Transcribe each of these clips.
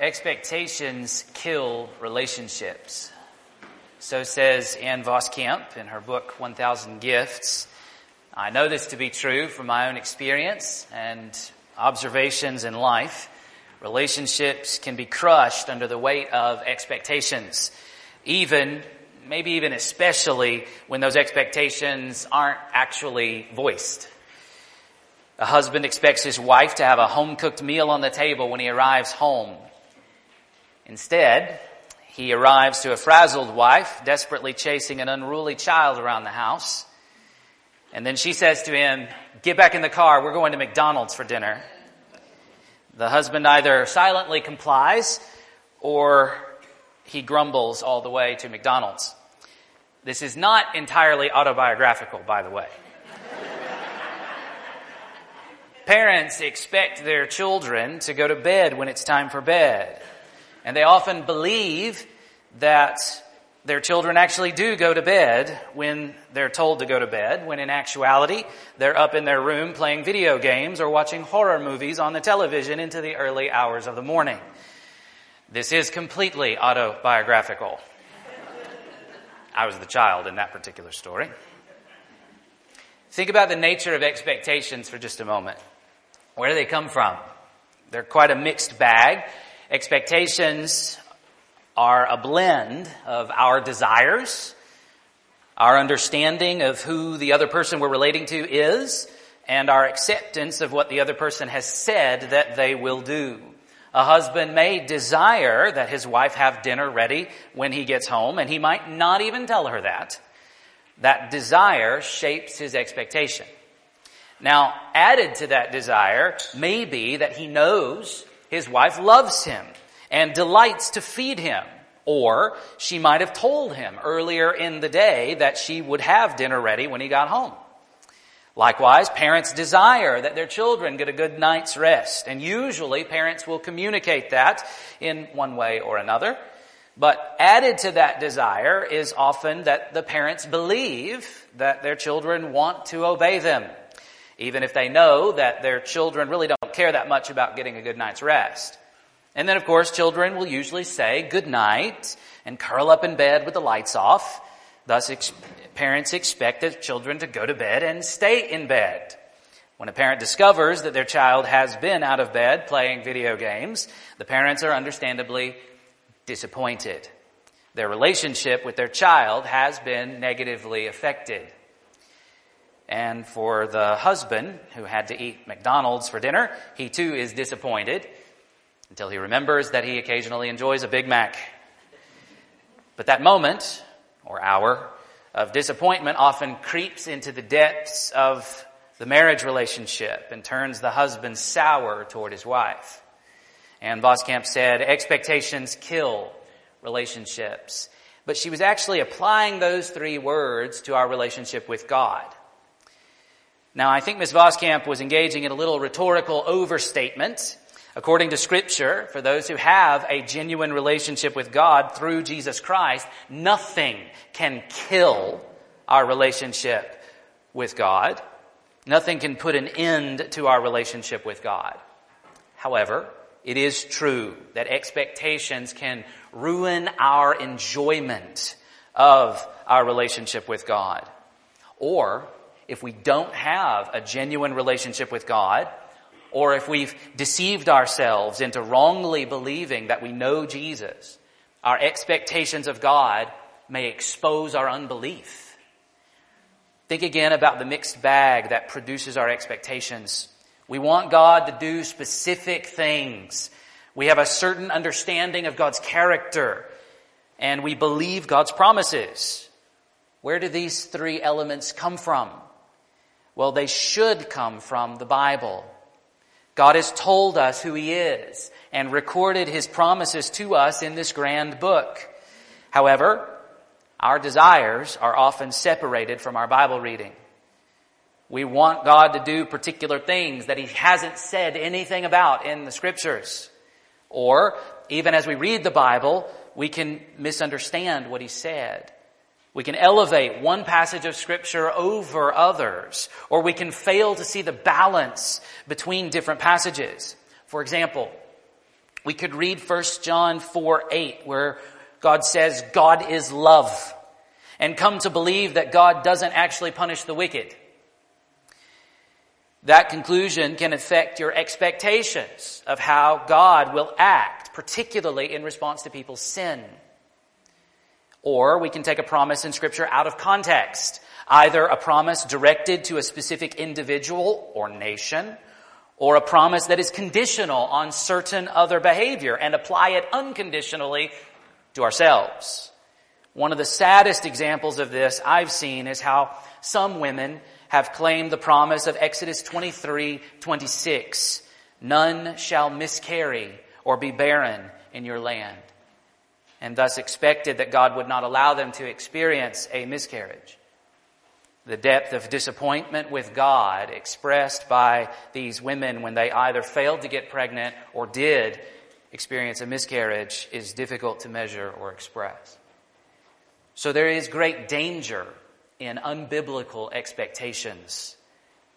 Expectations kill relationships. So says Ann Voskamp in her book 1000 Gifts. I know this to be true from my own experience and observations in life. Relationships can be crushed under the weight of expectations. Even, maybe even especially when those expectations aren't actually voiced. A husband expects his wife to have a home cooked meal on the table when he arrives home. Instead, he arrives to a frazzled wife, desperately chasing an unruly child around the house. And then she says to him, Get back in the car, we're going to McDonald's for dinner. The husband either silently complies or he grumbles all the way to McDonald's. This is not entirely autobiographical, by the way. Parents expect their children to go to bed when it's time for bed. And they often believe that their children actually do go to bed when they're told to go to bed, when in actuality, they're up in their room playing video games or watching horror movies on the television into the early hours of the morning. This is completely autobiographical. I was the child in that particular story. Think about the nature of expectations for just a moment. Where do they come from? They're quite a mixed bag. Expectations are a blend of our desires, our understanding of who the other person we're relating to is, and our acceptance of what the other person has said that they will do. A husband may desire that his wife have dinner ready when he gets home, and he might not even tell her that. That desire shapes his expectation. Now, added to that desire may be that he knows his wife loves him and delights to feed him. Or she might have told him earlier in the day that she would have dinner ready when he got home. Likewise, parents desire that their children get a good night's rest. And usually parents will communicate that in one way or another. But added to that desire is often that the parents believe that their children want to obey them. Even if they know that their children really don't care that much about getting a good night's rest. And then, of course, children will usually say good night and curl up in bed with the lights off. Thus, ex- parents expect their children to go to bed and stay in bed. When a parent discovers that their child has been out of bed playing video games, the parents are understandably disappointed. Their relationship with their child has been negatively affected. And for the husband who had to eat McDonald's for dinner, he too is disappointed until he remembers that he occasionally enjoys a Big Mac. But that moment, or hour, of disappointment often creeps into the depths of the marriage relationship and turns the husband sour toward his wife. And Voskamp said, expectations kill relationships. But she was actually applying those three words to our relationship with God. Now, I think Ms. Voskamp was engaging in a little rhetorical overstatement According to scripture, for those who have a genuine relationship with God through Jesus Christ, nothing can kill our relationship with God. Nothing can put an end to our relationship with God. However, it is true that expectations can ruin our enjoyment of our relationship with God. Or, if we don't have a genuine relationship with God, or if we've deceived ourselves into wrongly believing that we know Jesus, our expectations of God may expose our unbelief. Think again about the mixed bag that produces our expectations. We want God to do specific things. We have a certain understanding of God's character and we believe God's promises. Where do these three elements come from? Well, they should come from the Bible. God has told us who He is and recorded His promises to us in this grand book. However, our desires are often separated from our Bible reading. We want God to do particular things that He hasn't said anything about in the scriptures. Or, even as we read the Bible, we can misunderstand what He said. We can elevate one passage of scripture over others, or we can fail to see the balance between different passages. For example, We could read 1 John 4 8, where God says, God is love, and come to believe that God doesn't actually punish the wicked. That conclusion can affect your expectations of how God will act, particularly in response to people's sin. Or we can take a promise in scripture out of context. Either a promise directed to a specific individual or nation, or a promise that is conditional on certain other behavior and apply it unconditionally to ourselves. One of the saddest examples of this I've seen is how some women have claimed the promise of Exodus 23, 26. None shall miscarry or be barren in your land. And thus expected that God would not allow them to experience a miscarriage. The depth of disappointment with God expressed by these women when they either failed to get pregnant or did experience a miscarriage is difficult to measure or express. So there is great danger in unbiblical expectations.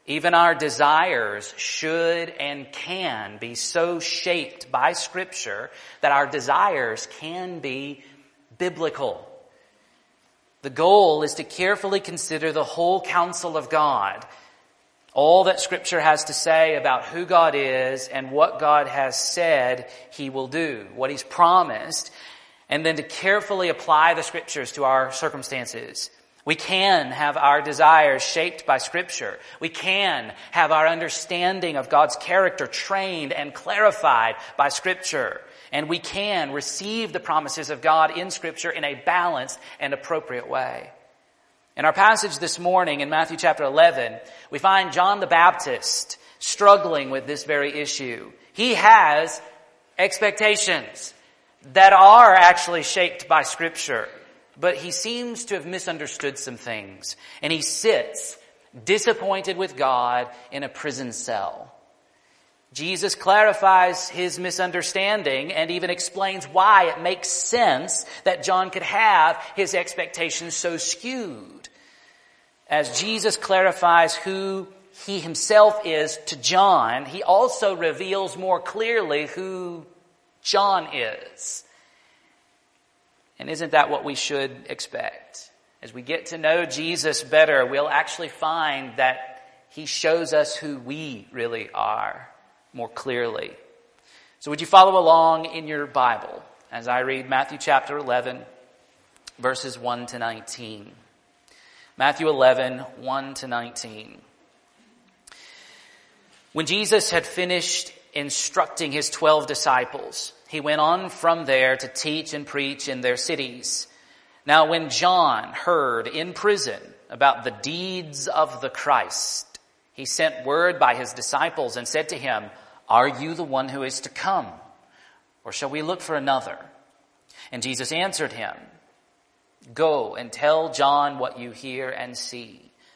Even our desires should and can be so shaped by scripture that our desires can be biblical. The goal is to carefully consider the whole counsel of God, all that scripture has to say about who God is and what God has said he will do, what he's promised, and then to carefully apply the scriptures to our circumstances. We can have our desires shaped by scripture. We can have our understanding of God's character trained and clarified by scripture. And we can receive the promises of God in scripture in a balanced and appropriate way. In our passage this morning in Matthew chapter 11, we find John the Baptist struggling with this very issue. He has expectations that are actually shaped by scripture. But he seems to have misunderstood some things. And he sits disappointed with God in a prison cell. Jesus clarifies his misunderstanding and even explains why it makes sense that John could have his expectations so skewed. As Jesus clarifies who he himself is to John, he also reveals more clearly who John is. And isn't that what we should expect? As we get to know Jesus better, we'll actually find that he shows us who we really are more clearly. So would you follow along in your Bible as I read Matthew chapter 11, verses 1 to 19. Matthew 11, 1 to 19. When Jesus had finished instructing his twelve disciples, he went on from there to teach and preach in their cities. Now when John heard in prison about the deeds of the Christ, he sent word by his disciples and said to him, Are you the one who is to come? Or shall we look for another? And Jesus answered him, Go and tell John what you hear and see.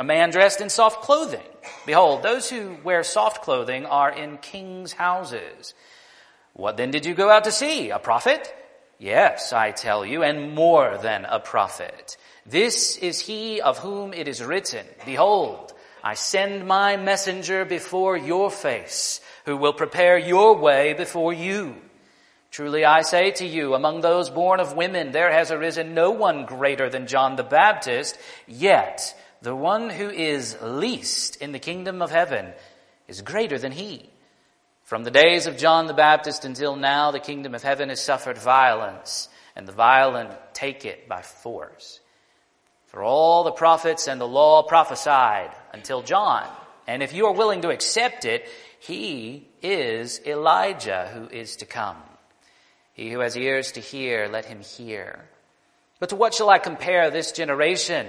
A man dressed in soft clothing. Behold, those who wear soft clothing are in kings' houses. What then did you go out to see? A prophet? Yes, I tell you, and more than a prophet. This is he of whom it is written, Behold, I send my messenger before your face, who will prepare your way before you. Truly I say to you, among those born of women, there has arisen no one greater than John the Baptist, yet the one who is least in the kingdom of heaven is greater than he. From the days of John the Baptist until now, the kingdom of heaven has suffered violence, and the violent take it by force. For all the prophets and the law prophesied until John. And if you are willing to accept it, he is Elijah who is to come. He who has ears to hear, let him hear. But to what shall I compare this generation?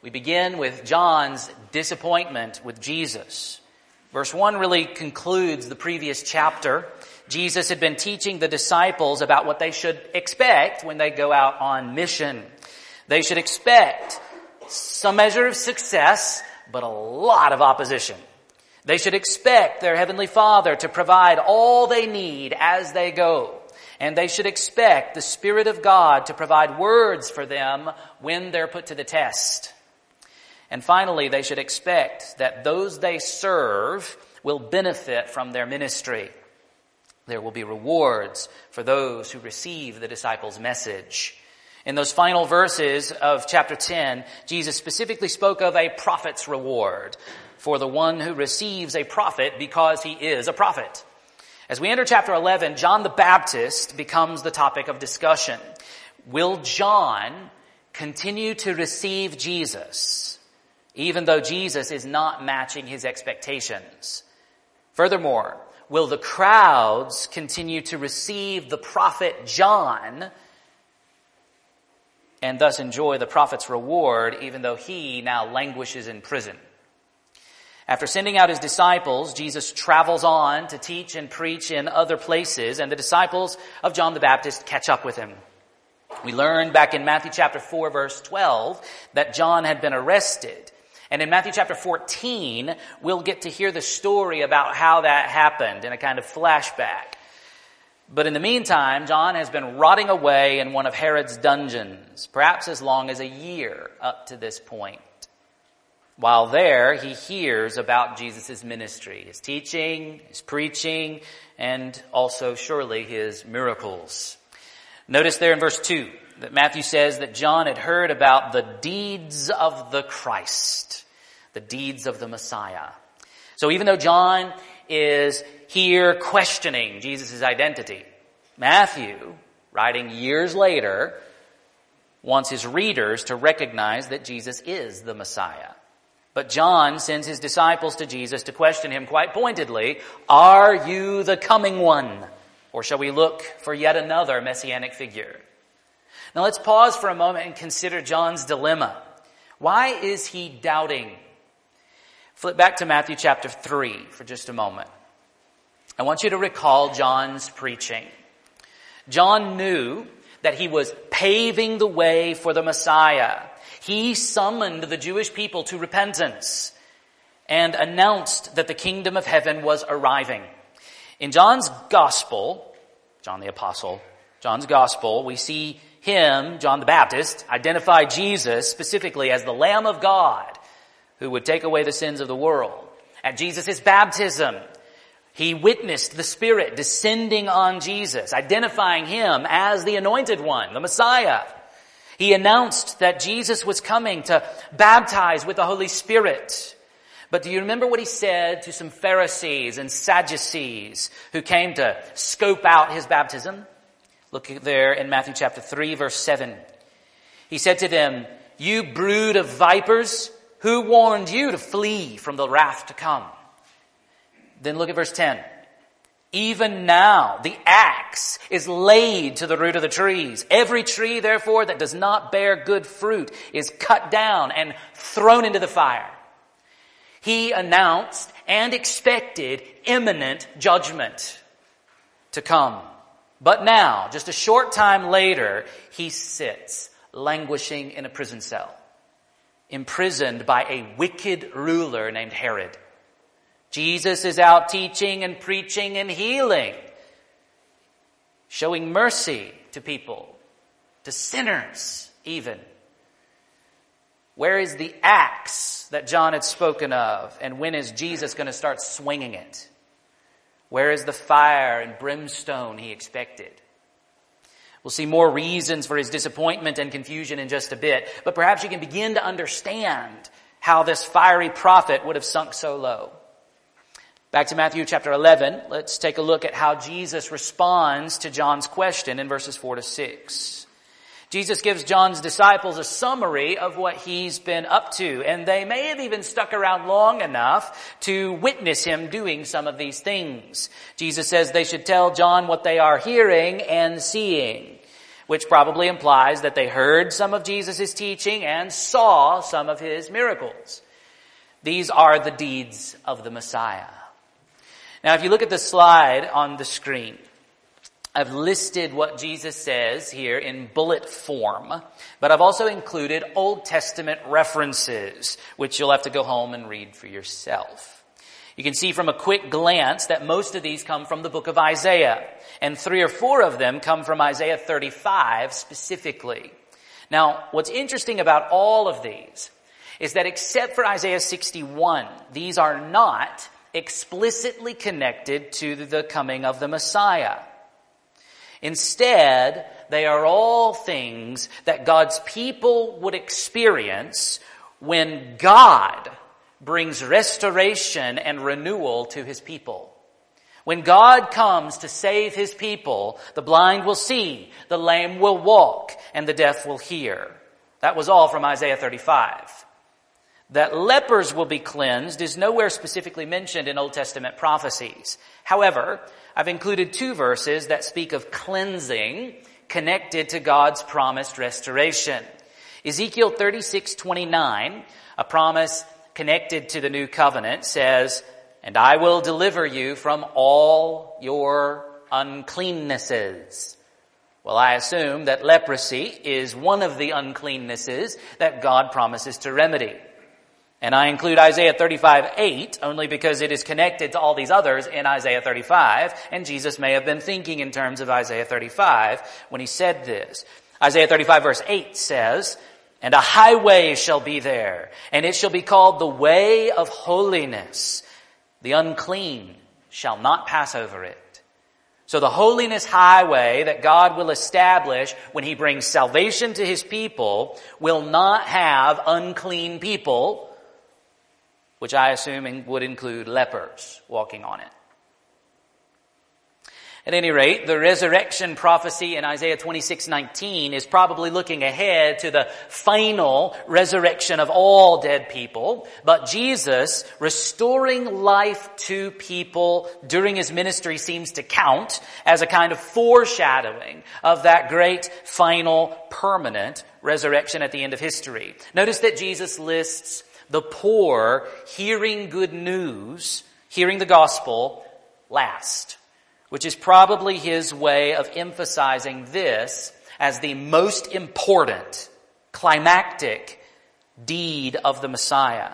we begin with John's disappointment with Jesus. Verse 1 really concludes the previous chapter. Jesus had been teaching the disciples about what they should expect when they go out on mission. They should expect some measure of success, but a lot of opposition. They should expect their Heavenly Father to provide all they need as they go. And they should expect the Spirit of God to provide words for them when they're put to the test. And finally, they should expect that those they serve will benefit from their ministry. There will be rewards for those who receive the disciples' message. In those final verses of chapter 10, Jesus specifically spoke of a prophet's reward for the one who receives a prophet because he is a prophet. As we enter chapter 11, John the Baptist becomes the topic of discussion. Will John continue to receive Jesus even though Jesus is not matching his expectations. Furthermore, will the crowds continue to receive the prophet John and thus enjoy the prophet's reward even though he now languishes in prison? After sending out his disciples, Jesus travels on to teach and preach in other places, and the disciples of John the Baptist catch up with him. We learned back in Matthew chapter 4 verse 12 that John had been arrested and in Matthew chapter 14, we'll get to hear the story about how that happened in a kind of flashback. But in the meantime, John has been rotting away in one of Herod's dungeons, perhaps as long as a year up to this point. While there, he hears about Jesus' ministry, his teaching, his preaching, and also surely his miracles. Notice there in verse 2 that Matthew says that John had heard about the deeds of the Christ, the deeds of the Messiah. So even though John is here questioning Jesus' identity, Matthew, writing years later, wants his readers to recognize that Jesus is the Messiah. But John sends his disciples to Jesus to question him quite pointedly, Are you the coming one? Or shall we look for yet another messianic figure? Now let's pause for a moment and consider John's dilemma. Why is he doubting? Flip back to Matthew chapter 3 for just a moment. I want you to recall John's preaching. John knew that he was paving the way for the Messiah. He summoned the Jewish people to repentance and announced that the kingdom of heaven was arriving. In John's gospel, John the apostle, John's gospel, we see him, John the Baptist, identified Jesus specifically as the Lamb of God who would take away the sins of the world. At Jesus' baptism, he witnessed the Spirit descending on Jesus, identifying him as the anointed one, the Messiah. He announced that Jesus was coming to baptize with the Holy Spirit. But do you remember what he said to some Pharisees and Sadducees who came to scope out his baptism? Look there in Matthew chapter 3 verse 7. He said to them, you brood of vipers, who warned you to flee from the wrath to come? Then look at verse 10. Even now, the axe is laid to the root of the trees. Every tree, therefore, that does not bear good fruit is cut down and thrown into the fire. He announced and expected imminent judgment to come. But now, just a short time later, he sits languishing in a prison cell, imprisoned by a wicked ruler named Herod. Jesus is out teaching and preaching and healing, showing mercy to people, to sinners even. Where is the axe that John had spoken of? And when is Jesus going to start swinging it? Where is the fire and brimstone he expected? We'll see more reasons for his disappointment and confusion in just a bit, but perhaps you can begin to understand how this fiery prophet would have sunk so low. Back to Matthew chapter 11, let's take a look at how Jesus responds to John's question in verses 4 to 6. Jesus gives John's disciples a summary of what he's been up to, and they may have even stuck around long enough to witness him doing some of these things. Jesus says they should tell John what they are hearing and seeing, which probably implies that they heard some of Jesus' teaching and saw some of his miracles. These are the deeds of the Messiah. Now, if you look at the slide on the screen, I've listed what Jesus says here in bullet form, but I've also included Old Testament references, which you'll have to go home and read for yourself. You can see from a quick glance that most of these come from the book of Isaiah, and three or four of them come from Isaiah 35 specifically. Now, what's interesting about all of these is that except for Isaiah 61, these are not explicitly connected to the coming of the Messiah. Instead, they are all things that God's people would experience when God brings restoration and renewal to his people. When God comes to save his people, the blind will see, the lame will walk, and the deaf will hear. That was all from Isaiah 35. That lepers will be cleansed is nowhere specifically mentioned in Old Testament prophecies. However, I've included two verses that speak of cleansing connected to God's promised restoration. Ezekiel 36, 29, a promise connected to the new covenant says, and I will deliver you from all your uncleannesses. Well, I assume that leprosy is one of the uncleannesses that God promises to remedy. And I include Isaiah 35, 8 only because it is connected to all these others in Isaiah 35, and Jesus may have been thinking in terms of Isaiah 35 when he said this. Isaiah 35 verse 8 says, And a highway shall be there, and it shall be called the way of holiness. The unclean shall not pass over it. So the holiness highway that God will establish when he brings salvation to his people will not have unclean people which I assume would include lepers walking on it. At any rate, the resurrection prophecy in Isaiah 26:19 is probably looking ahead to the final resurrection of all dead people, but Jesus restoring life to people during his ministry seems to count as a kind of foreshadowing of that great final permanent resurrection at the end of history. Notice that Jesus lists the poor hearing good news, hearing the gospel last, which is probably his way of emphasizing this as the most important climactic deed of the Messiah.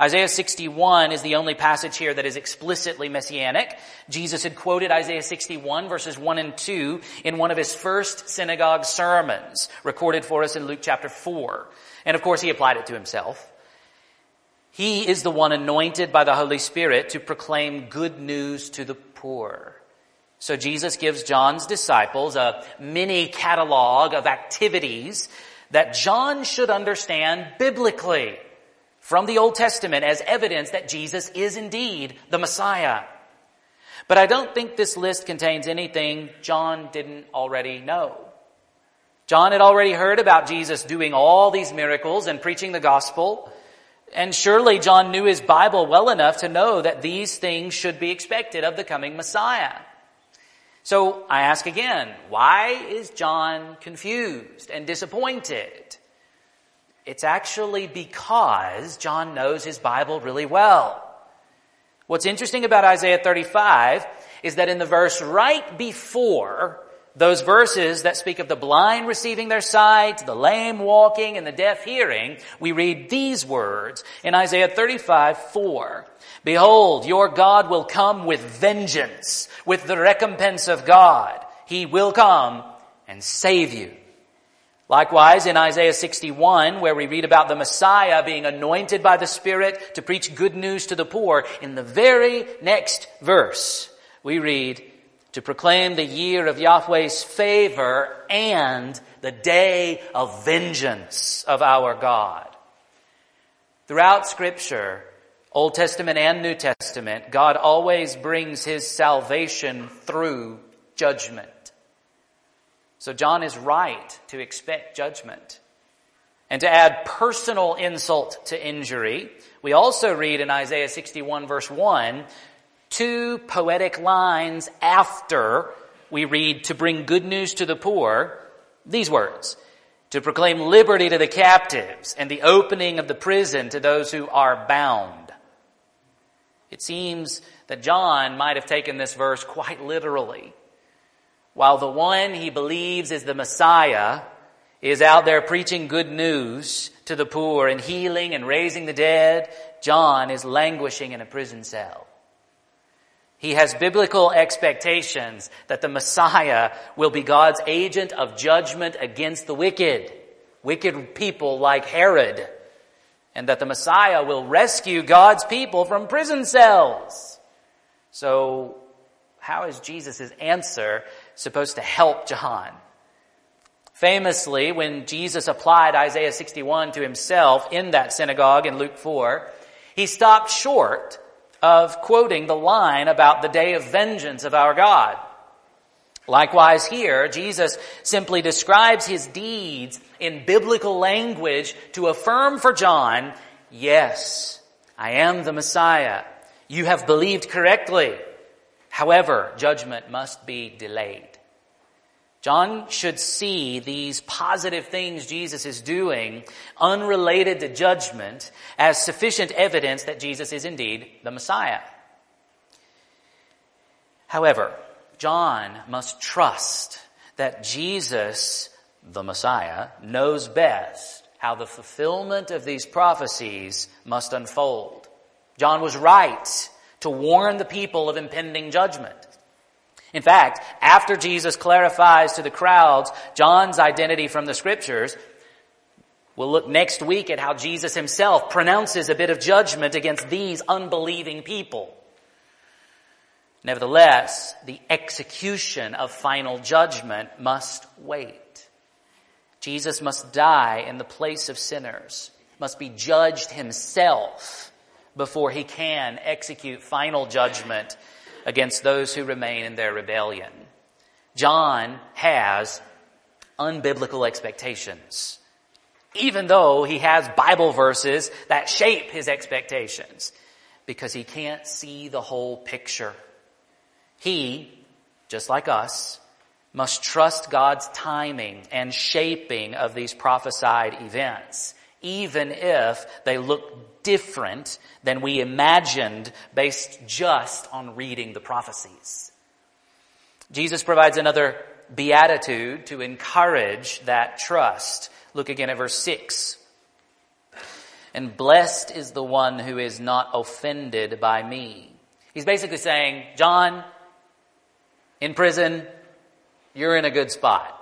Isaiah 61 is the only passage here that is explicitly messianic. Jesus had quoted Isaiah 61 verses 1 and 2 in one of his first synagogue sermons, recorded for us in Luke chapter 4. And of course he applied it to himself. He is the one anointed by the Holy Spirit to proclaim good news to the poor. So Jesus gives John's disciples a mini catalog of activities that John should understand biblically from the Old Testament as evidence that Jesus is indeed the Messiah. But I don't think this list contains anything John didn't already know. John had already heard about Jesus doing all these miracles and preaching the gospel. And surely John knew his Bible well enough to know that these things should be expected of the coming Messiah. So I ask again, why is John confused and disappointed? It's actually because John knows his Bible really well. What's interesting about Isaiah 35 is that in the verse right before those verses that speak of the blind receiving their sight, the lame walking, and the deaf hearing, we read these words in Isaiah 35, 4. Behold, your God will come with vengeance, with the recompense of God. He will come and save you. Likewise, in Isaiah 61, where we read about the Messiah being anointed by the Spirit to preach good news to the poor, in the very next verse, we read, to proclaim the year of Yahweh's favor and the day of vengeance of our God. Throughout scripture, Old Testament and New Testament, God always brings his salvation through judgment. So John is right to expect judgment. And to add personal insult to injury, we also read in Isaiah 61 verse 1, two poetic lines after we read to bring good news to the poor, these words, to proclaim liberty to the captives and the opening of the prison to those who are bound. It seems that John might have taken this verse quite literally. While the one he believes is the Messiah is out there preaching good news to the poor and healing and raising the dead, John is languishing in a prison cell. He has biblical expectations that the Messiah will be God's agent of judgment against the wicked, wicked people like Herod, and that the Messiah will rescue God's people from prison cells. So, how is Jesus' answer supposed to help John? Famously, when Jesus applied Isaiah 61 to himself in that synagogue in Luke 4, he stopped short of quoting the line about the day of vengeance of our God. Likewise here, Jesus simply describes his deeds in biblical language to affirm for John, yes, I am the Messiah. You have believed correctly. However, judgment must be delayed. John should see these positive things Jesus is doing, unrelated to judgment, as sufficient evidence that Jesus is indeed the Messiah. However, John must trust that Jesus, the Messiah, knows best how the fulfillment of these prophecies must unfold. John was right to warn the people of impending judgment. In fact, after Jesus clarifies to the crowds John's identity from the scriptures, we'll look next week at how Jesus himself pronounces a bit of judgment against these unbelieving people. Nevertheless, the execution of final judgment must wait. Jesus must die in the place of sinners, must be judged himself before he can execute final judgment against those who remain in their rebellion. John has unbiblical expectations, even though he has Bible verses that shape his expectations, because he can't see the whole picture. He, just like us, must trust God's timing and shaping of these prophesied events, even if they look different than we imagined based just on reading the prophecies. Jesus provides another beatitude to encourage that trust. Look again at verse 6. And blessed is the one who is not offended by me. He's basically saying, John, in prison, you're in a good spot.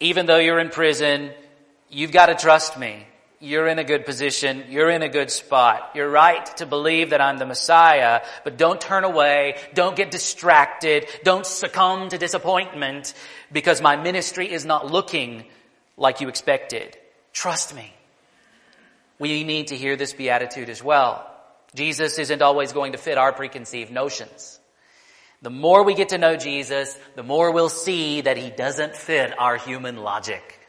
Even though you're in prison, you've got to trust me you're in a good position. You're in a good spot. You're right to believe that I'm the Messiah, but don't turn away. Don't get distracted. Don't succumb to disappointment because my ministry is not looking like you expected. Trust me. We need to hear this beatitude as well. Jesus isn't always going to fit our preconceived notions. The more we get to know Jesus, the more we'll see that he doesn't fit our human logic.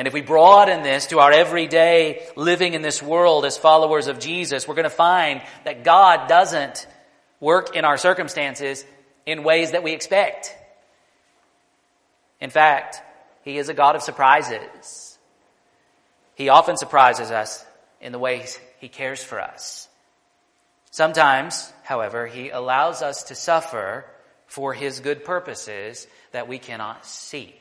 And if we broaden this to our everyday living in this world as followers of Jesus, we're going to find that God doesn't work in our circumstances in ways that we expect. In fact, He is a God of surprises. He often surprises us in the ways He cares for us. Sometimes, however, He allows us to suffer for His good purposes that we cannot see.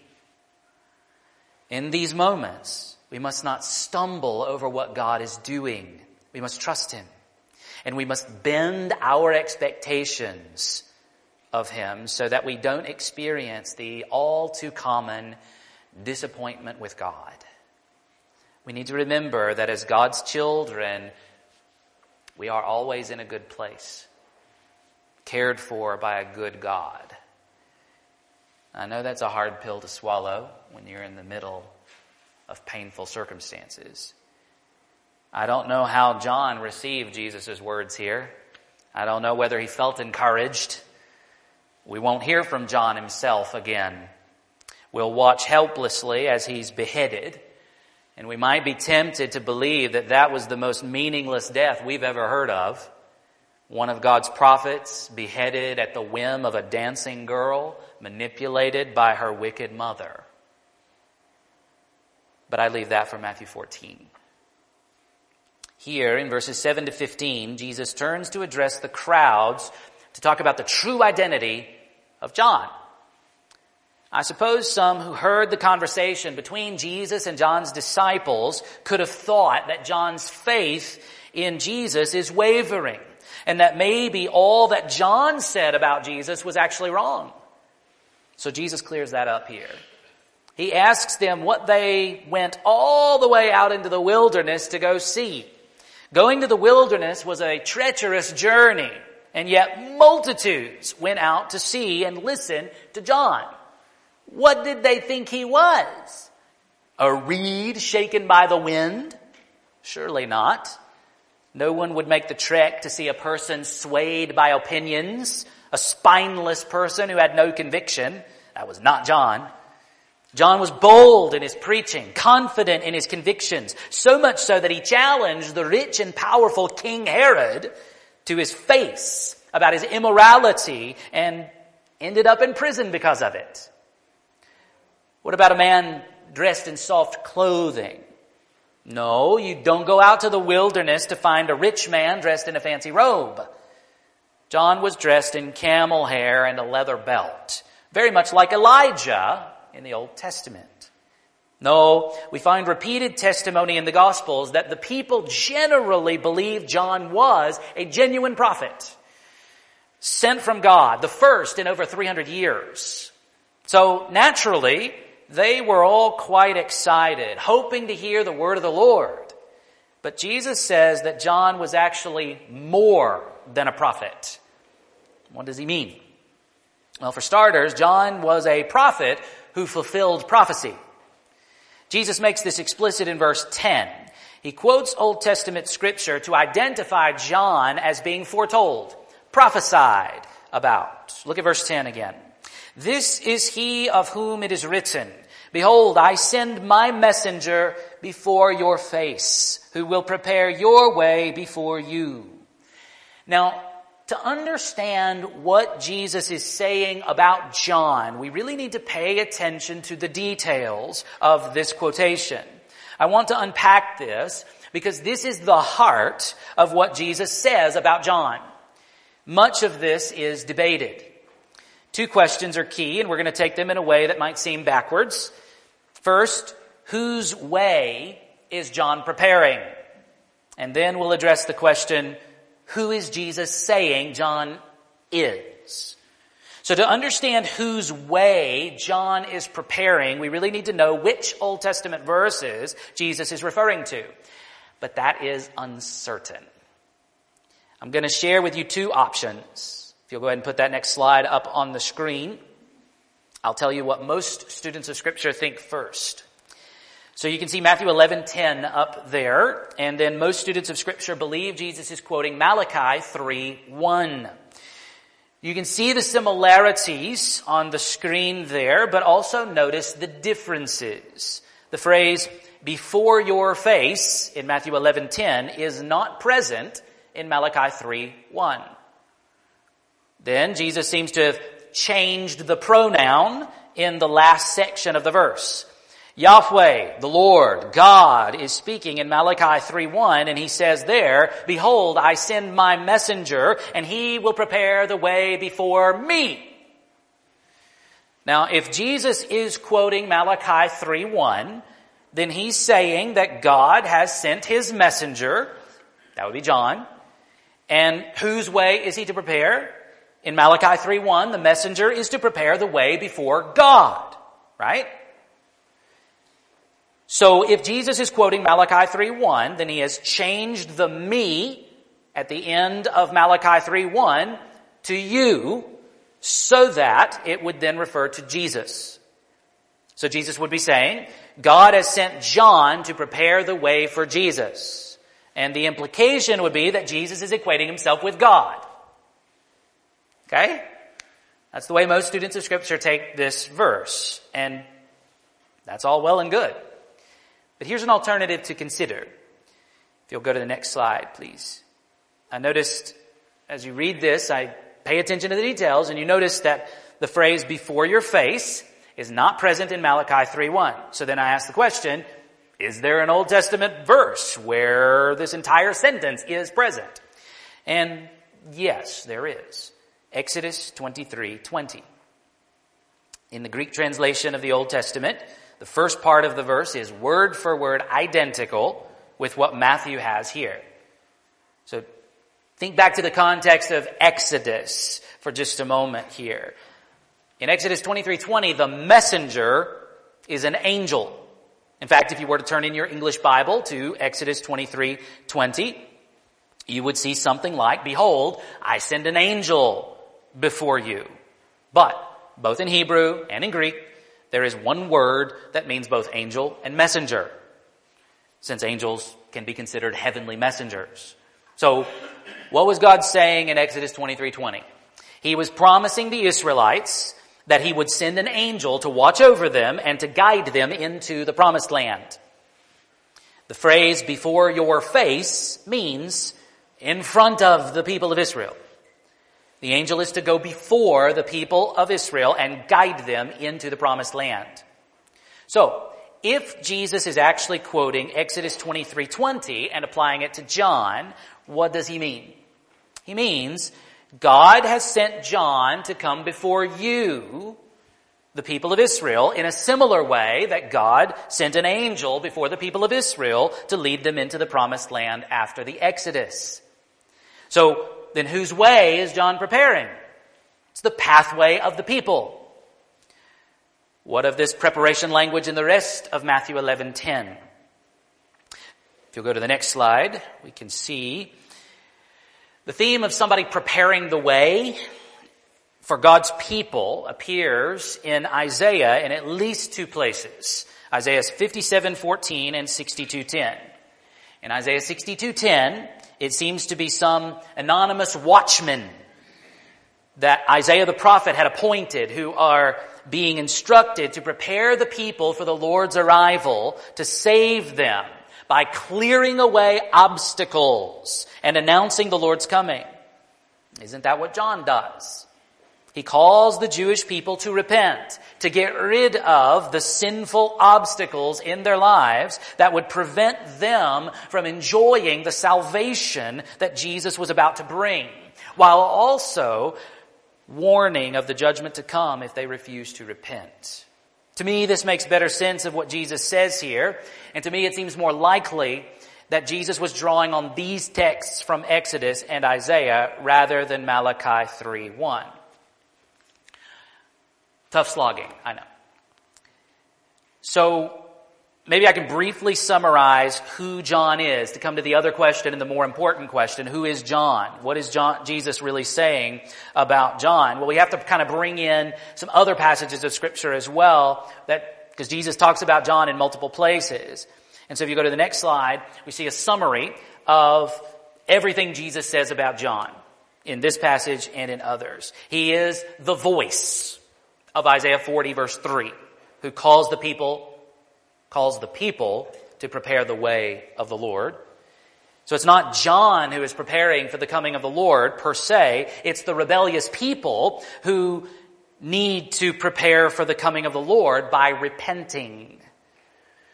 In these moments, we must not stumble over what God is doing. We must trust Him. And we must bend our expectations of Him so that we don't experience the all too common disappointment with God. We need to remember that as God's children, we are always in a good place, cared for by a good God. I know that's a hard pill to swallow when you're in the middle of painful circumstances. I don't know how John received Jesus' words here. I don't know whether he felt encouraged, We won't hear from John himself again. We'll watch helplessly as he's beheaded, and we might be tempted to believe that that was the most meaningless death we've ever heard of. One of God's prophets beheaded at the whim of a dancing girl, manipulated by her wicked mother. But I leave that for Matthew 14. Here in verses 7 to 15, Jesus turns to address the crowds to talk about the true identity of John. I suppose some who heard the conversation between Jesus and John's disciples could have thought that John's faith in Jesus is wavering and that maybe all that John said about Jesus was actually wrong. So Jesus clears that up here. He asks them what they went all the way out into the wilderness to go see. Going to the wilderness was a treacherous journey, and yet multitudes went out to see and listen to John. What did they think he was? A reed shaken by the wind? Surely not. No one would make the trek to see a person swayed by opinions, a spineless person who had no conviction. That was not John. John was bold in his preaching, confident in his convictions, so much so that he challenged the rich and powerful King Herod to his face about his immorality and ended up in prison because of it. What about a man dressed in soft clothing? No, you don't go out to the wilderness to find a rich man dressed in a fancy robe. John was dressed in camel hair and a leather belt, very much like Elijah in the Old Testament. No, we find repeated testimony in the Gospels that the people generally believe John was a genuine prophet, sent from God, the first in over 300 years. So naturally, they were all quite excited, hoping to hear the word of the Lord. But Jesus says that John was actually more than a prophet. What does he mean? Well, for starters, John was a prophet who fulfilled prophecy. Jesus makes this explicit in verse 10. He quotes Old Testament scripture to identify John as being foretold, prophesied about. Look at verse 10 again. This is he of whom it is written, Behold, I send my messenger before your face, who will prepare your way before you. Now, to understand what Jesus is saying about John, we really need to pay attention to the details of this quotation. I want to unpack this because this is the heart of what Jesus says about John. Much of this is debated. Two questions are key, and we're going to take them in a way that might seem backwards. First, whose way is John preparing? And then we'll address the question, who is Jesus saying John is? So to understand whose way John is preparing, we really need to know which Old Testament verses Jesus is referring to. But that is uncertain. I'm going to share with you two options. If you'll go ahead and put that next slide up on the screen, I'll tell you what most students of scripture think first. So you can see Matthew 11:10 up there, and then most students of scripture believe Jesus is quoting Malachi 3:1. You can see the similarities on the screen there, but also notice the differences. The phrase before your face in Matthew 11:10 is not present in Malachi 3:1. Then Jesus seems to have changed the pronoun in the last section of the verse. Yahweh, the Lord, God is speaking in Malachi 3.1 and he says there, Behold, I send my messenger and he will prepare the way before me. Now, if Jesus is quoting Malachi 3.1, then he's saying that God has sent his messenger, that would be John, and whose way is he to prepare? In Malachi 3.1, the messenger is to prepare the way before God, right? So if Jesus is quoting Malachi 3.1, then he has changed the me at the end of Malachi 3.1 to you so that it would then refer to Jesus. So Jesus would be saying, God has sent John to prepare the way for Jesus. And the implication would be that Jesus is equating himself with God. Okay? That's the way most students of Scripture take this verse, and that's all well and good. But here's an alternative to consider. If you'll go to the next slide, please. I noticed as you read this, I pay attention to the details, and you notice that the phrase before your face is not present in Malachi 3.1. So then I ask the question, is there an Old Testament verse where this entire sentence is present? And yes, there is. Exodus 23:20. In the Greek translation of the Old Testament, the first part of the verse is word for word identical with what Matthew has here. So think back to the context of Exodus for just a moment here. In Exodus 23:20, the messenger is an angel. In fact, if you were to turn in your English Bible to Exodus 23:20, you would see something like, behold, I send an angel before you. But both in Hebrew and in Greek, there is one word that means both angel and messenger, since angels can be considered heavenly messengers. So, what was God saying in Exodus 23:20? He was promising the Israelites that he would send an angel to watch over them and to guide them into the promised land. The phrase before your face means in front of the people of Israel. The angel is to go before the people of Israel and guide them into the promised land. So, if Jesus is actually quoting Exodus 23:20 and applying it to John, what does he mean? He means God has sent John to come before you, the people of Israel, in a similar way that God sent an angel before the people of Israel to lead them into the promised land after the Exodus. So then whose way is John preparing? It's the pathway of the people. What of this preparation language in the rest of Matthew 11:10? If you'll go to the next slide, we can see the theme of somebody preparing the way for God's people appears in Isaiah in at least two places. Isaiah 57:14 and 62:10. In Isaiah 62:10, it seems to be some anonymous watchmen that Isaiah the prophet had appointed who are being instructed to prepare the people for the Lord's arrival to save them by clearing away obstacles and announcing the Lord's coming. Isn't that what John does? He calls the Jewish people to repent, to get rid of the sinful obstacles in their lives that would prevent them from enjoying the salvation that Jesus was about to bring, while also warning of the judgment to come if they refuse to repent. To me, this makes better sense of what Jesus says here, and to me it seems more likely that Jesus was drawing on these texts from Exodus and Isaiah rather than Malachi 3 1. Tough slogging, I know. So maybe I can briefly summarize who John is to come to the other question and the more important question. Who is John? What is John, Jesus really saying about John? Well, we have to kind of bring in some other passages of scripture as well that, because Jesus talks about John in multiple places. And so if you go to the next slide, we see a summary of everything Jesus says about John in this passage and in others. He is the voice of Isaiah 40 verse 3, who calls the people, calls the people to prepare the way of the Lord. So it's not John who is preparing for the coming of the Lord per se. It's the rebellious people who need to prepare for the coming of the Lord by repenting.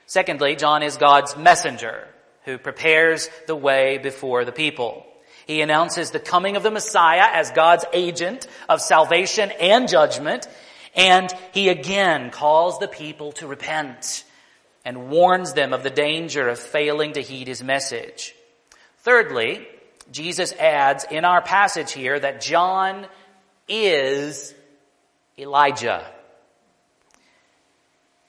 Secondly, John is God's messenger who prepares the way before the people. He announces the coming of the Messiah as God's agent of salvation and judgment. And he again calls the people to repent and warns them of the danger of failing to heed his message. Thirdly, Jesus adds in our passage here that John is Elijah.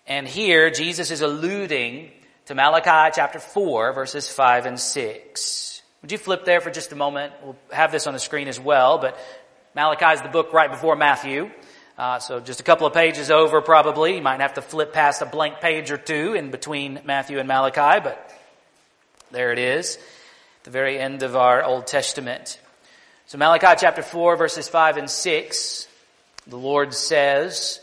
And here Jesus is alluding to Malachi chapter 4 verses 5 and 6. Would you flip there for just a moment? We'll have this on the screen as well, but Malachi is the book right before Matthew. Uh, so just a couple of pages over probably. You might have to flip past a blank page or two in between Matthew and Malachi, but there it is. The very end of our Old Testament. So Malachi chapter 4 verses 5 and 6. the Lord says,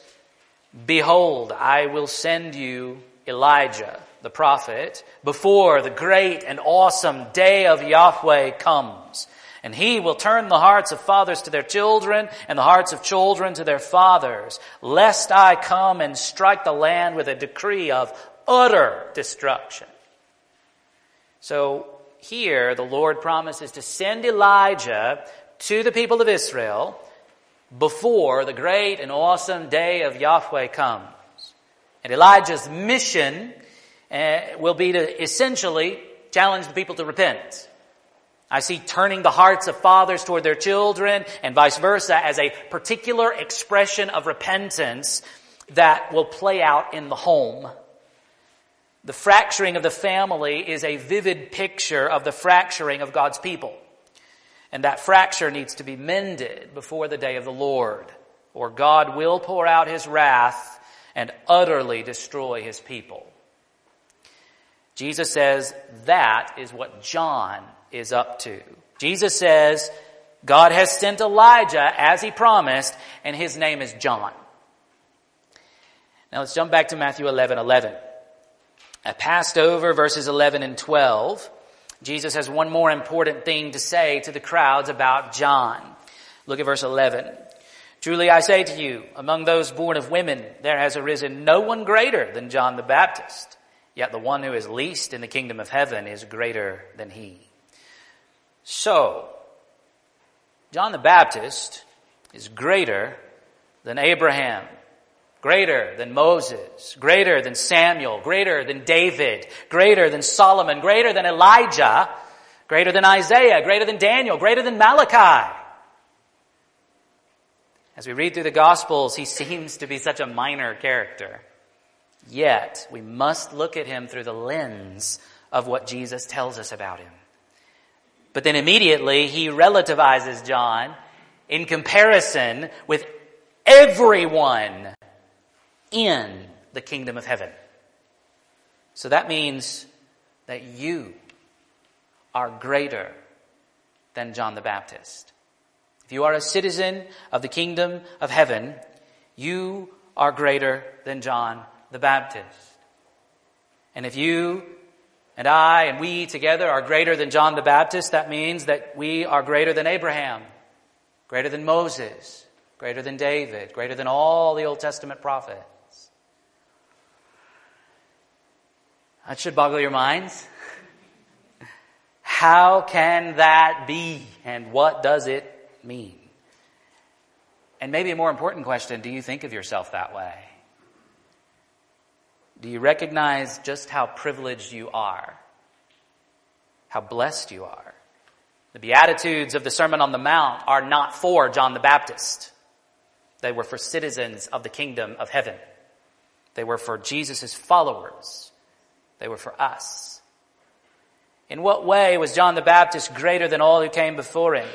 Behold, I will send you Elijah, the prophet, before the great and awesome day of Yahweh comes. And he will turn the hearts of fathers to their children and the hearts of children to their fathers, lest I come and strike the land with a decree of utter destruction. So here the Lord promises to send Elijah to the people of Israel before the great and awesome day of Yahweh comes. And Elijah's mission uh, will be to essentially challenge the people to repent. I see turning the hearts of fathers toward their children and vice versa as a particular expression of repentance that will play out in the home. The fracturing of the family is a vivid picture of the fracturing of God's people. And that fracture needs to be mended before the day of the Lord, or God will pour out his wrath and utterly destroy his people. Jesus says that is what John is up to. Jesus says, God has sent Elijah as he promised, and his name is John. Now let's jump back to Matthew 11, 11. I passed over verses 11 and 12. Jesus has one more important thing to say to the crowds about John. Look at verse 11. Truly I say to you, among those born of women, there has arisen no one greater than John the Baptist. Yet the one who is least in the kingdom of heaven is greater than he. So, John the Baptist is greater than Abraham, greater than Moses, greater than Samuel, greater than David, greater than Solomon, greater than Elijah, greater than Isaiah, greater than Daniel, greater than Malachi. As we read through the Gospels, he seems to be such a minor character. Yet, we must look at him through the lens of what Jesus tells us about him. But then immediately he relativizes John in comparison with everyone in the kingdom of heaven. So that means that you are greater than John the Baptist. If you are a citizen of the kingdom of heaven, you are greater than John the Baptist. And if you and I and we together are greater than John the Baptist, that means that we are greater than Abraham, greater than Moses, greater than David, greater than all the Old Testament prophets. That should boggle your minds. How can that be? And what does it mean? And maybe a more important question do you think of yourself that way? Do you recognize just how privileged you are? How blessed you are? The Beatitudes of the Sermon on the Mount are not for John the Baptist. They were for citizens of the kingdom of heaven. They were for Jesus' followers. They were for us. In what way was John the Baptist greater than all who came before him?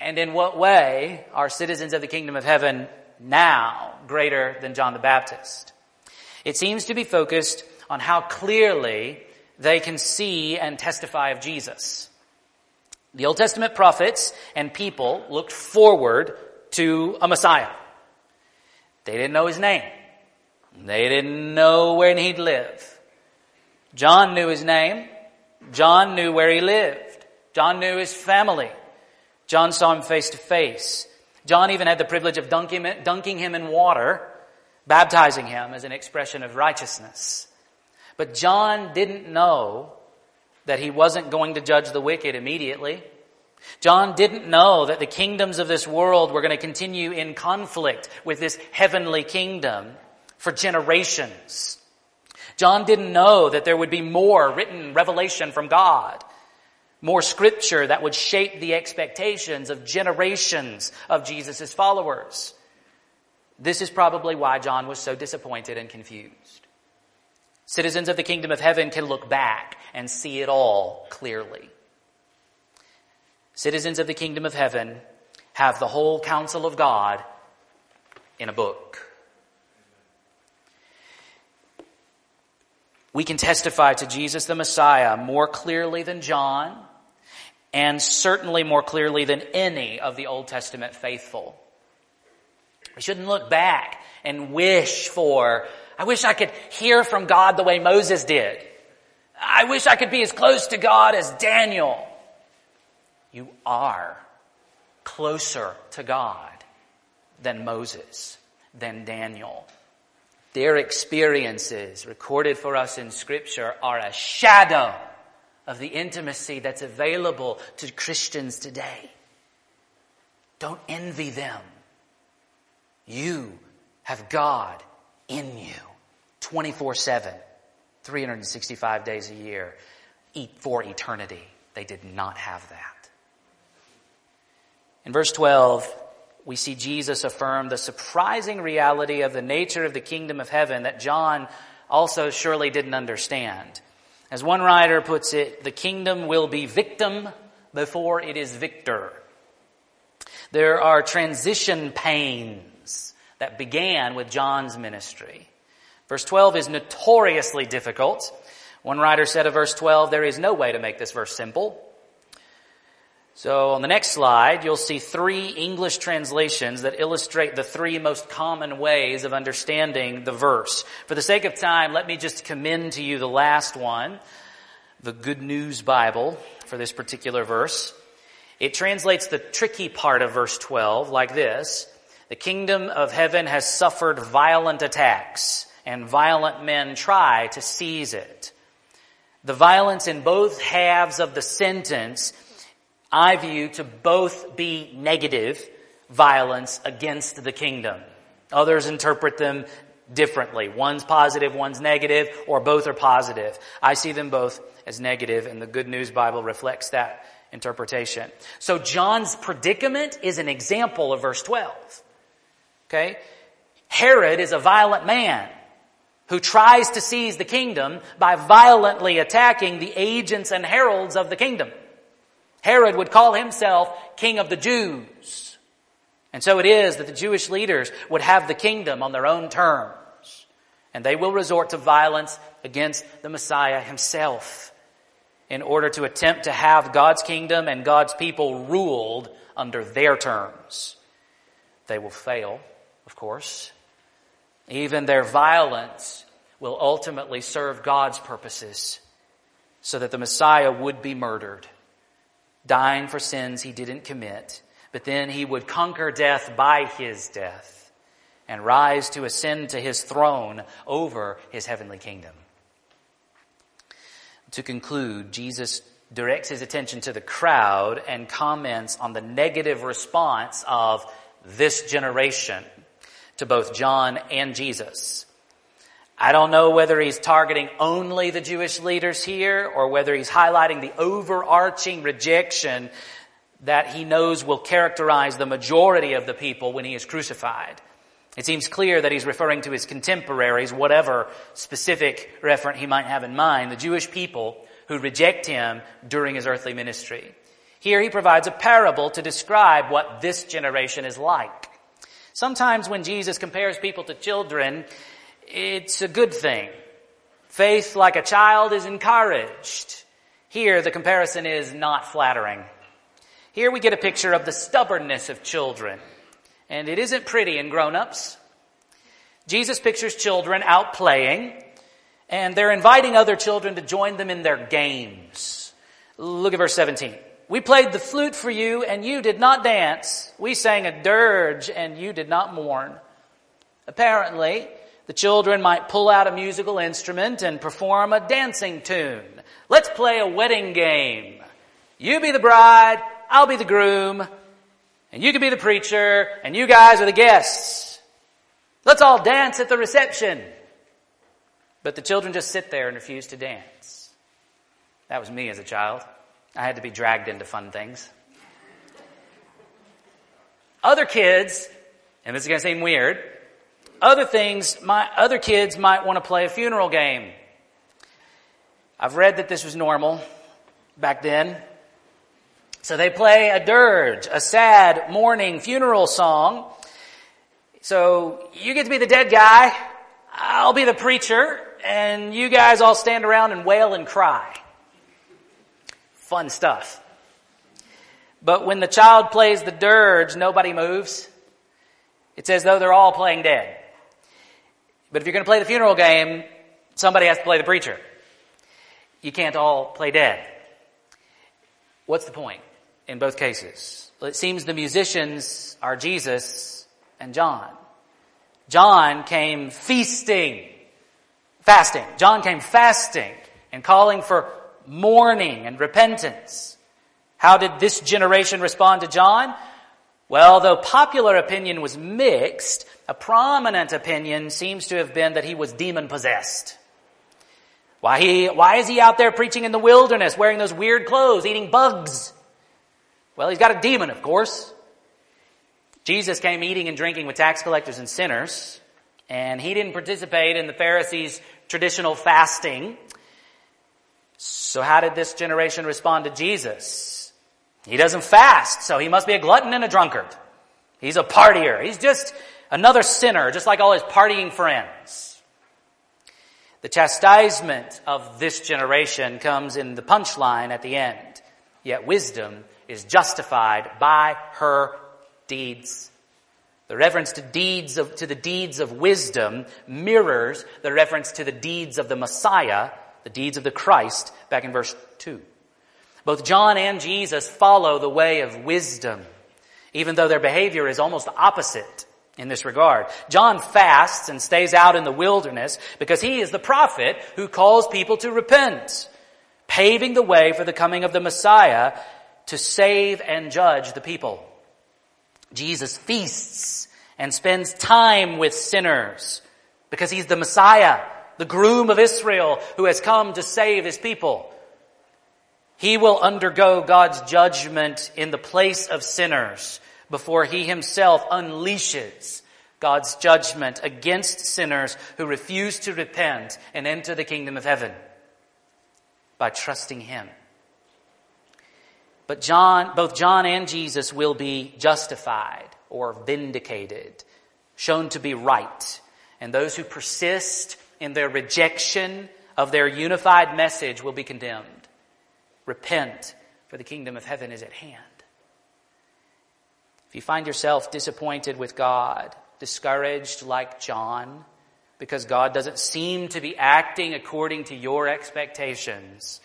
And in what way are citizens of the kingdom of heaven now greater than John the Baptist? It seems to be focused on how clearly they can see and testify of Jesus. The Old Testament prophets and people looked forward to a Messiah. They didn't know his name. They didn't know when he'd live. John knew his name. John knew where he lived. John knew his family. John saw him face to face. John even had the privilege of dunking him in water baptizing him as an expression of righteousness. But John didn't know that he wasn't going to judge the wicked immediately. John didn't know that the kingdoms of this world were going to continue in conflict with this heavenly kingdom for generations. John didn't know that there would be more written revelation from God, more scripture that would shape the expectations of generations of Jesus' followers. This is probably why John was so disappointed and confused. Citizens of the kingdom of heaven can look back and see it all clearly. Citizens of the kingdom of heaven have the whole counsel of God in a book. We can testify to Jesus the Messiah more clearly than John, and certainly more clearly than any of the Old Testament faithful. We shouldn't look back and wish for, I wish I could hear from God the way Moses did. I wish I could be as close to God as Daniel. You are closer to God than Moses, than Daniel. Their experiences recorded for us in scripture are a shadow of the intimacy that's available to Christians today. Don't envy them. You have God in you 24 7, 365 days a year, for eternity. They did not have that. In verse 12, we see Jesus affirm the surprising reality of the nature of the kingdom of heaven that John also surely didn't understand. As one writer puts it, the kingdom will be victim before it is victor. There are transition pains that began with John's ministry. Verse 12 is notoriously difficult. One writer said of verse 12, there is no way to make this verse simple. So on the next slide, you'll see three English translations that illustrate the three most common ways of understanding the verse. For the sake of time, let me just commend to you the last one, the Good News Bible for this particular verse. It translates the tricky part of verse 12 like this. The kingdom of heaven has suffered violent attacks and violent men try to seize it. The violence in both halves of the sentence I view to both be negative violence against the kingdom. Others interpret them differently. One's positive, one's negative, or both are positive. I see them both as negative, and the Good News Bible reflects that interpretation. So John's predicament is an example of verse 12. Okay? Herod is a violent man who tries to seize the kingdom by violently attacking the agents and heralds of the kingdom. Herod would call himself king of the Jews. And so it is that the Jewish leaders would have the kingdom on their own terms. And they will resort to violence against the Messiah himself in order to attempt to have God's kingdom and God's people ruled under their terms. They will fail, of course. Even their violence will ultimately serve God's purposes so that the Messiah would be murdered dying for sins he didn't commit, but then he would conquer death by his death and rise to ascend to his throne over his heavenly kingdom. To conclude, Jesus directs his attention to the crowd and comments on the negative response of this generation to both John and Jesus. I don't know whether he's targeting only the Jewish leaders here or whether he's highlighting the overarching rejection that he knows will characterize the majority of the people when he is crucified. It seems clear that he's referring to his contemporaries, whatever specific referent he might have in mind, the Jewish people who reject him during his earthly ministry. Here he provides a parable to describe what this generation is like. Sometimes when Jesus compares people to children, it's a good thing. Faith like a child is encouraged. Here, the comparison is not flattering. Here we get a picture of the stubbornness of children. And it isn't pretty in grown-ups. Jesus pictures children out playing, and they're inviting other children to join them in their games. Look at verse 17. We played the flute for you, and you did not dance. We sang a dirge, and you did not mourn. Apparently, the children might pull out a musical instrument and perform a dancing tune. Let's play a wedding game. You be the bride, I'll be the groom, and you can be the preacher, and you guys are the guests. Let's all dance at the reception. But the children just sit there and refuse to dance. That was me as a child. I had to be dragged into fun things. Other kids, and this is going to seem weird, other things, my, other kids might want to play a funeral game. I've read that this was normal back then. So they play a dirge, a sad mourning funeral song. So you get to be the dead guy, I'll be the preacher, and you guys all stand around and wail and cry. Fun stuff. But when the child plays the dirge, nobody moves. It's as though they're all playing dead. But if you're going to play the funeral game, somebody has to play the preacher. You can't all play dead. What's the point in both cases? Well, it seems the musicians are Jesus and John. John came feasting, fasting. John came fasting and calling for mourning and repentance. How did this generation respond to John? Well, though popular opinion was mixed, a prominent opinion seems to have been that he was demon possessed. Why he, why is he out there preaching in the wilderness, wearing those weird clothes, eating bugs? Well, he's got a demon, of course. Jesus came eating and drinking with tax collectors and sinners, and he didn't participate in the Pharisees' traditional fasting. So how did this generation respond to Jesus? He doesn't fast, so he must be a glutton and a drunkard. He's a partier. He's just another sinner, just like all his partying friends. The chastisement of this generation comes in the punchline at the end. Yet wisdom is justified by her deeds. The reference to deeds of, to the deeds of wisdom mirrors the reference to the deeds of the Messiah, the deeds of the Christ, back in verse 2. Both John and Jesus follow the way of wisdom, even though their behavior is almost opposite in this regard. John fasts and stays out in the wilderness because he is the prophet who calls people to repent, paving the way for the coming of the Messiah to save and judge the people. Jesus feasts and spends time with sinners because he's the Messiah, the groom of Israel who has come to save his people. He will undergo God's judgment in the place of sinners before he himself unleashes God's judgment against sinners who refuse to repent and enter the kingdom of heaven by trusting him. But John, both John and Jesus will be justified or vindicated, shown to be right. And those who persist in their rejection of their unified message will be condemned. Repent, for the kingdom of heaven is at hand. If you find yourself disappointed with God, discouraged like John, because God doesn't seem to be acting according to your expectations,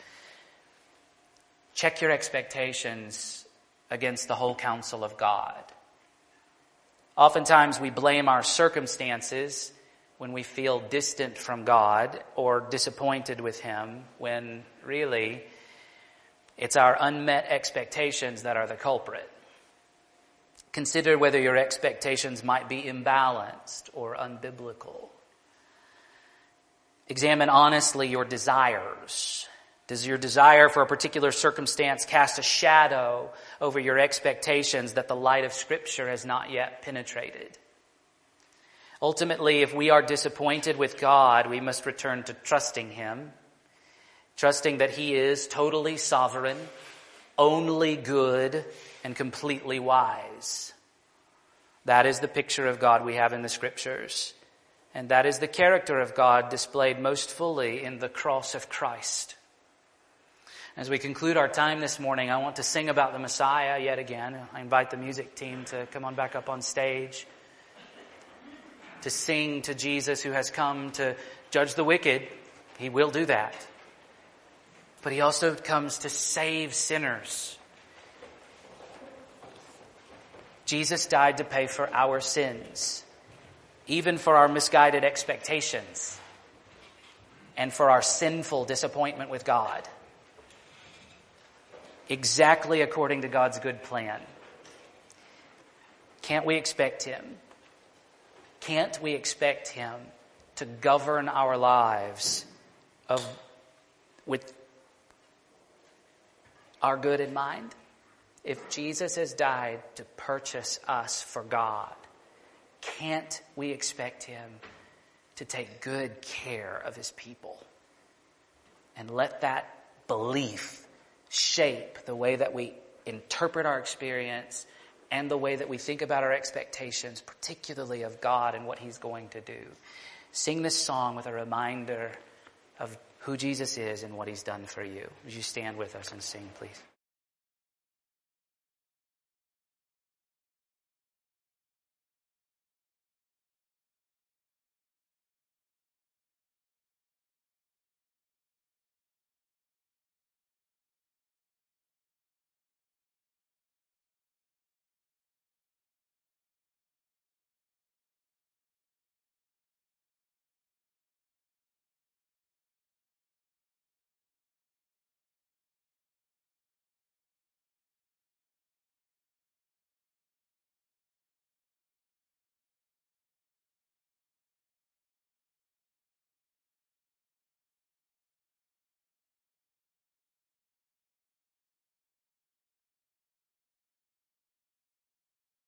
Check your expectations against the whole counsel of God. Oftentimes we blame our circumstances when we feel distant from God or disappointed with Him when really it's our unmet expectations that are the culprit. Consider whether your expectations might be imbalanced or unbiblical. Examine honestly your desires does your desire for a particular circumstance cast a shadow over your expectations that the light of Scripture has not yet penetrated? Ultimately, if we are disappointed with God, we must return to trusting Him, trusting that He is totally sovereign, only good, and completely wise. That is the picture of God we have in the Scriptures. And that is the character of God displayed most fully in the cross of Christ. As we conclude our time this morning, I want to sing about the Messiah yet again. I invite the music team to come on back up on stage to sing to Jesus who has come to judge the wicked. He will do that. But he also comes to save sinners. Jesus died to pay for our sins, even for our misguided expectations and for our sinful disappointment with God exactly according to God's good plan. Can't we expect Him? Can't we expect Him to govern our lives of, with our good in mind? If Jesus has died to purchase us for God, can't we expect Him to take good care of His people? And let that belief shape the way that we interpret our experience and the way that we think about our expectations, particularly of God and what He's going to do. Sing this song with a reminder of who Jesus is and what He's done for you. Would you stand with us and sing, please?